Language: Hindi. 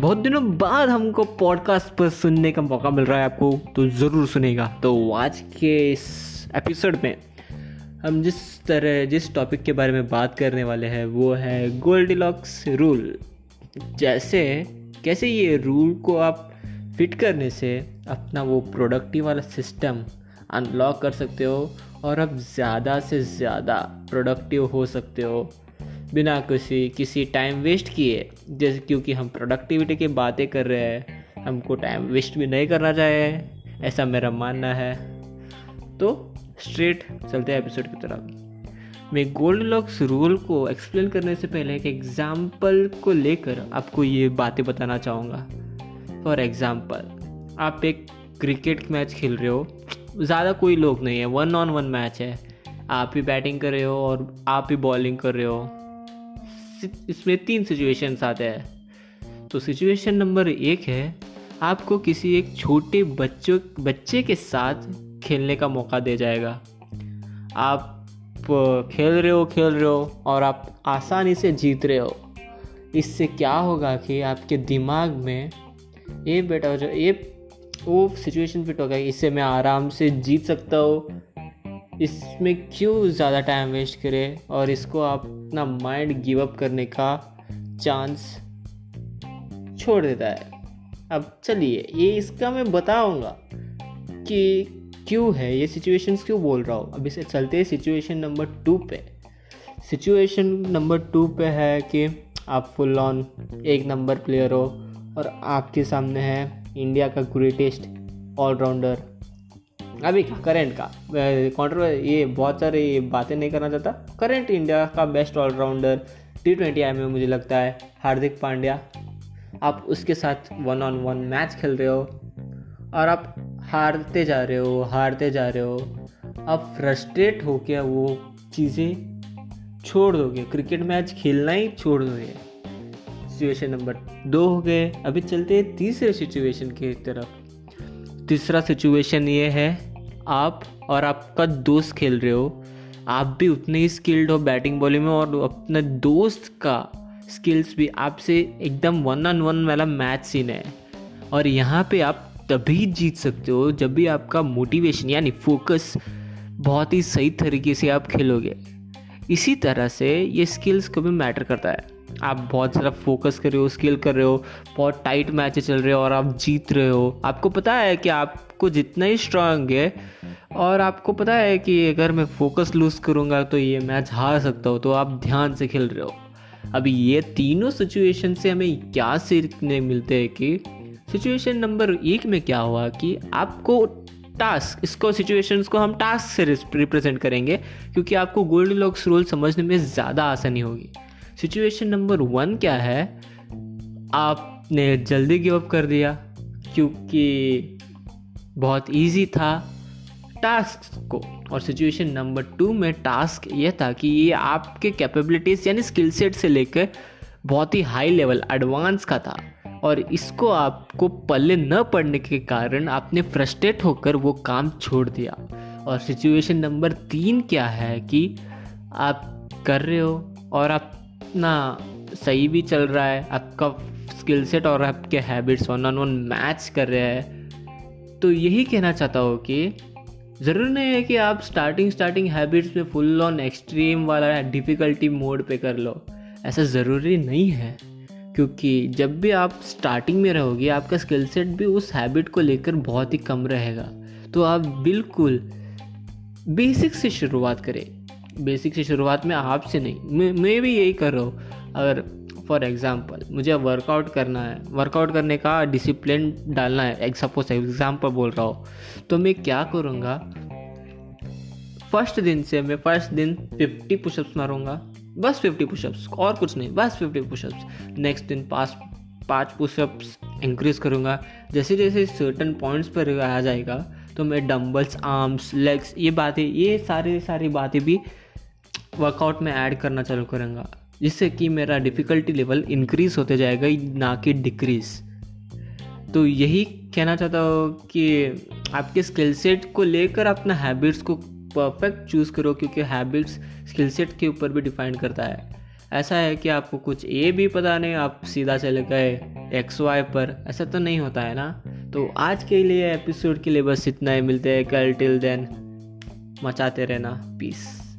बहुत दिनों बाद हमको पॉडकास्ट पर सुनने का मौका मिल रहा है आपको तो ज़रूर सुनेगा। तो आज के इस एपिसोड में हम जिस तरह, जिस टॉपिक के बारे में बात करने वाले हैं, वो है गोल्ड लॉक्स रूल जैसे, कैसे ये रूल को आप फिट करने से अपना वो प्रोडक्टिव वाला सिस्टम अनलॉक कर सकते हो और अब ज़्यादा से ज़्यादा प्रोडक्टिव हो सकते हो। बिना किसी किसी टाइम वेस्ट किए, जैसे क्योंकि हम प्रोडक्टिविटी की बातें कर रहे हैं, हमको टाइम वेस्ट भी नहीं करना चाहिए, ऐसा मेरा मानना है। तो स्ट्रेट चलते हैं एपिसोड की तरफ़। मैं गोल्ड लॉक्स रूल को एक्सप्लेन करने से पहले एक एग्ज़ाम्पल को लेकर आपको ये बातें बताना चाहूँगा। फॉर एग्ज़ाम्पल आप एक क्रिकेट मैच खेल रहे हो। ज़्यादा कोई लोग नहीं है वन ऑन वन मैच है। आप ही बैटिंग कर रहे हो और आप ही बॉलिंग कर रहे हो। इसमें तीन सिचुएशंस आते हैं। तो सिचुएशन नंबर एक है, आपको किसी एक छोटे बच्चों, बच्चे के साथ खेलने का मौका दे जाएगा। आप खेल रहे हो, खेल रहे हो और आप आसानी से जीत रहे हो। इससे क्या होगा कि आपके दिमाग में ये बेटा जो, ये वो सिचुएशन फिट होगा इससे मैं आराम से जीत सकता हूँ इसमें क्यों ज़्यादा टाइम वेस्ट करें? और इसको आप अपना माइंड गिव अप करने का चांस छोड़ देता है। अब चलिए, ये इसका मैं बताऊँगा कि क्यों है, ये सिचुएशंस क्यों बोल रहा हूँ। अभी से चलते हैं सिचुएशन नंबर टू पे। सिचुएशन नंबर टू पे है कि आप फुल ऑन एक नंबर प्लेयर हो और आपके सामने है इंडिया का ग्रेटेस्ट ऑलराउंडर अभी का। करेंट का कॉन्ट्रो ये बहुत सारे बातें नहीं करना चाहता। करेंट इंडिया का best allrounder T twenty I में मुझे लगता है, हार्दिक पांड्या। आप उसके साथ वन ऑन वन मैच खेल रहे हो और आप हारते जा रहे हो, हारते जा रहे हो। आप फ्रस्ट्रेट हो के वो चीज़ें छोड़ दोगे। क्रिकेट मैच खेलना ही छोड़ दोगे। सिचुएशन नंबर दो हो गए। अभी चलते हैं तीसरे सिचुएशन की तरफ़। तीसरा सिचुएशन ये है आप और आपका दोस्त खेल रहे हो, आप भी उतने ही स्किल्ड हो बैटिंग बॉलिंग में और अपने दोस्त का स्किल्स भी, आपसे एकदम वन ऑन वन वाला मैच सीन है। और यहाँ पे आप तभी जीत सकते हो जब भी आपका मोटिवेशन यानी फोकस बहुत ही सही तरीके से आप खेलोगे। इसी तरह से ये स्किल्स को भी मैटर करता है। आप बहुत ज़्यादा फोकस कर रहे हो स्किल कर रहे हो, बहुत टाइट मैच चल रहे हो और आप जीत रहे हो। आपको पता है कि आपको जितना ही स्ट्रांग है, और आपको पता है कि अगर मैं फोकस लूज़ करूँगा तो ये मैच हार सकता हूँ तो आप ध्यान से खेल रहे हो। अभी ये तीनों सिचुएशन से हमें क्या सीखने मिलते हैं कि सिचुएशन नंबर एक में क्या हुआ कि आपको टास्क इसको सिचुएशंस को हम टास्क से रिप्रेजेंट करेंगे, क्योंकि आपको गोल्ड लॉक्स रोल समझने में ज़्यादा आसानी होगी। सिचुएशन नंबर वन क्या है? आपने जल्दी गिव अप कर दिया, क्योंकि बहुत इजी था टास्क को। और सिचुएशन नंबर टू में टास्क ये था कि ये आपके कैपेबिलिटीज़ यानी स्किल सेट से लेकर बहुत ही हाई लेवल एडवांस का था। और इसको आपको पल्ले न पड़ने के कारण आपने फ्रस्ट्रेट होकर वो काम छोड़ दिया। और सिचुएशन नंबर तीन क्या है कि आप कर रहे हो और आप इतना सही भी चल रहा है, आपका स्किल सेट और आपके habits one on one match कर रहे हैं। तो यही कहना चाहता हूँ कि ज़रूर नहीं है कि आप स्टार्टिंग स्टार्टिंग हैबिट्स में फुल ऑन एक्सट्रीम वाला डिफ़िकल्टी मोड पे कर लो। ऐसा ज़रूरी नहीं है, क्योंकि जब भी आप स्टार्टिंग में रहोगे, आपका स्किल सेट भी उस हैबिट को लेकर बहुत ही कम रहेगा। तो आप बिल्कुल बेसिक से शुरुआत करें। बेसिक से शुरुआत में आपसे नहीं, मैं मैं भी यही कर रहा हूँ। अगर फॉर एग्ज़ाम्पल मुझे वर्कआउट करना है। वर्कआउट करने का डिसिप्लिन डालना है। सपोज़ एग्ज़ाम्पल बोल रहा हो। तो मैं क्या करूँगा? फ़र्स्ट दिन से मैं फ़र्स्ट दिन फिफ्टी पुशअप्स मारूँगा। बस फिफ्टी पुशअप्स और कुछ नहीं, बस फिफ्टी पुशअप्स नेक्स्ट दिन पाँच पाँच पुशअप्स इंक्रीज करूँगा। जैसे जैसे सर्टन पॉइंट्स पर आ जाएगा तो मैं डम्बल्स आर्म्स लेग्स ये बातें, ये सारी सारी बातें भी वर्कआउट में ऐड करना चालू करूँगा। जिससे कि मेरा डिफ़िकल्टी लेवल इंक्रीज होते जाएगा, ना कि डिक्रीज तो यही कहना चाहता हूँ कि आपके स्किल सेट को लेकर अपना हैबिट्स को परफेक्ट चूज़ करो, क्योंकि हैबिट्स स्किल सेट के ऊपर भी डिफाइन करता है। ऐसा है कि आपको कुछ ए भी पता नहीं, आप सीधा चले गए एक्स वाई पर। ऐसा तो नहीं होता है ना? तो आज के लिए एपिसोड के लिए बस इतना ही। मिलते हैं कल। टिल देन मचाते रहना। पीस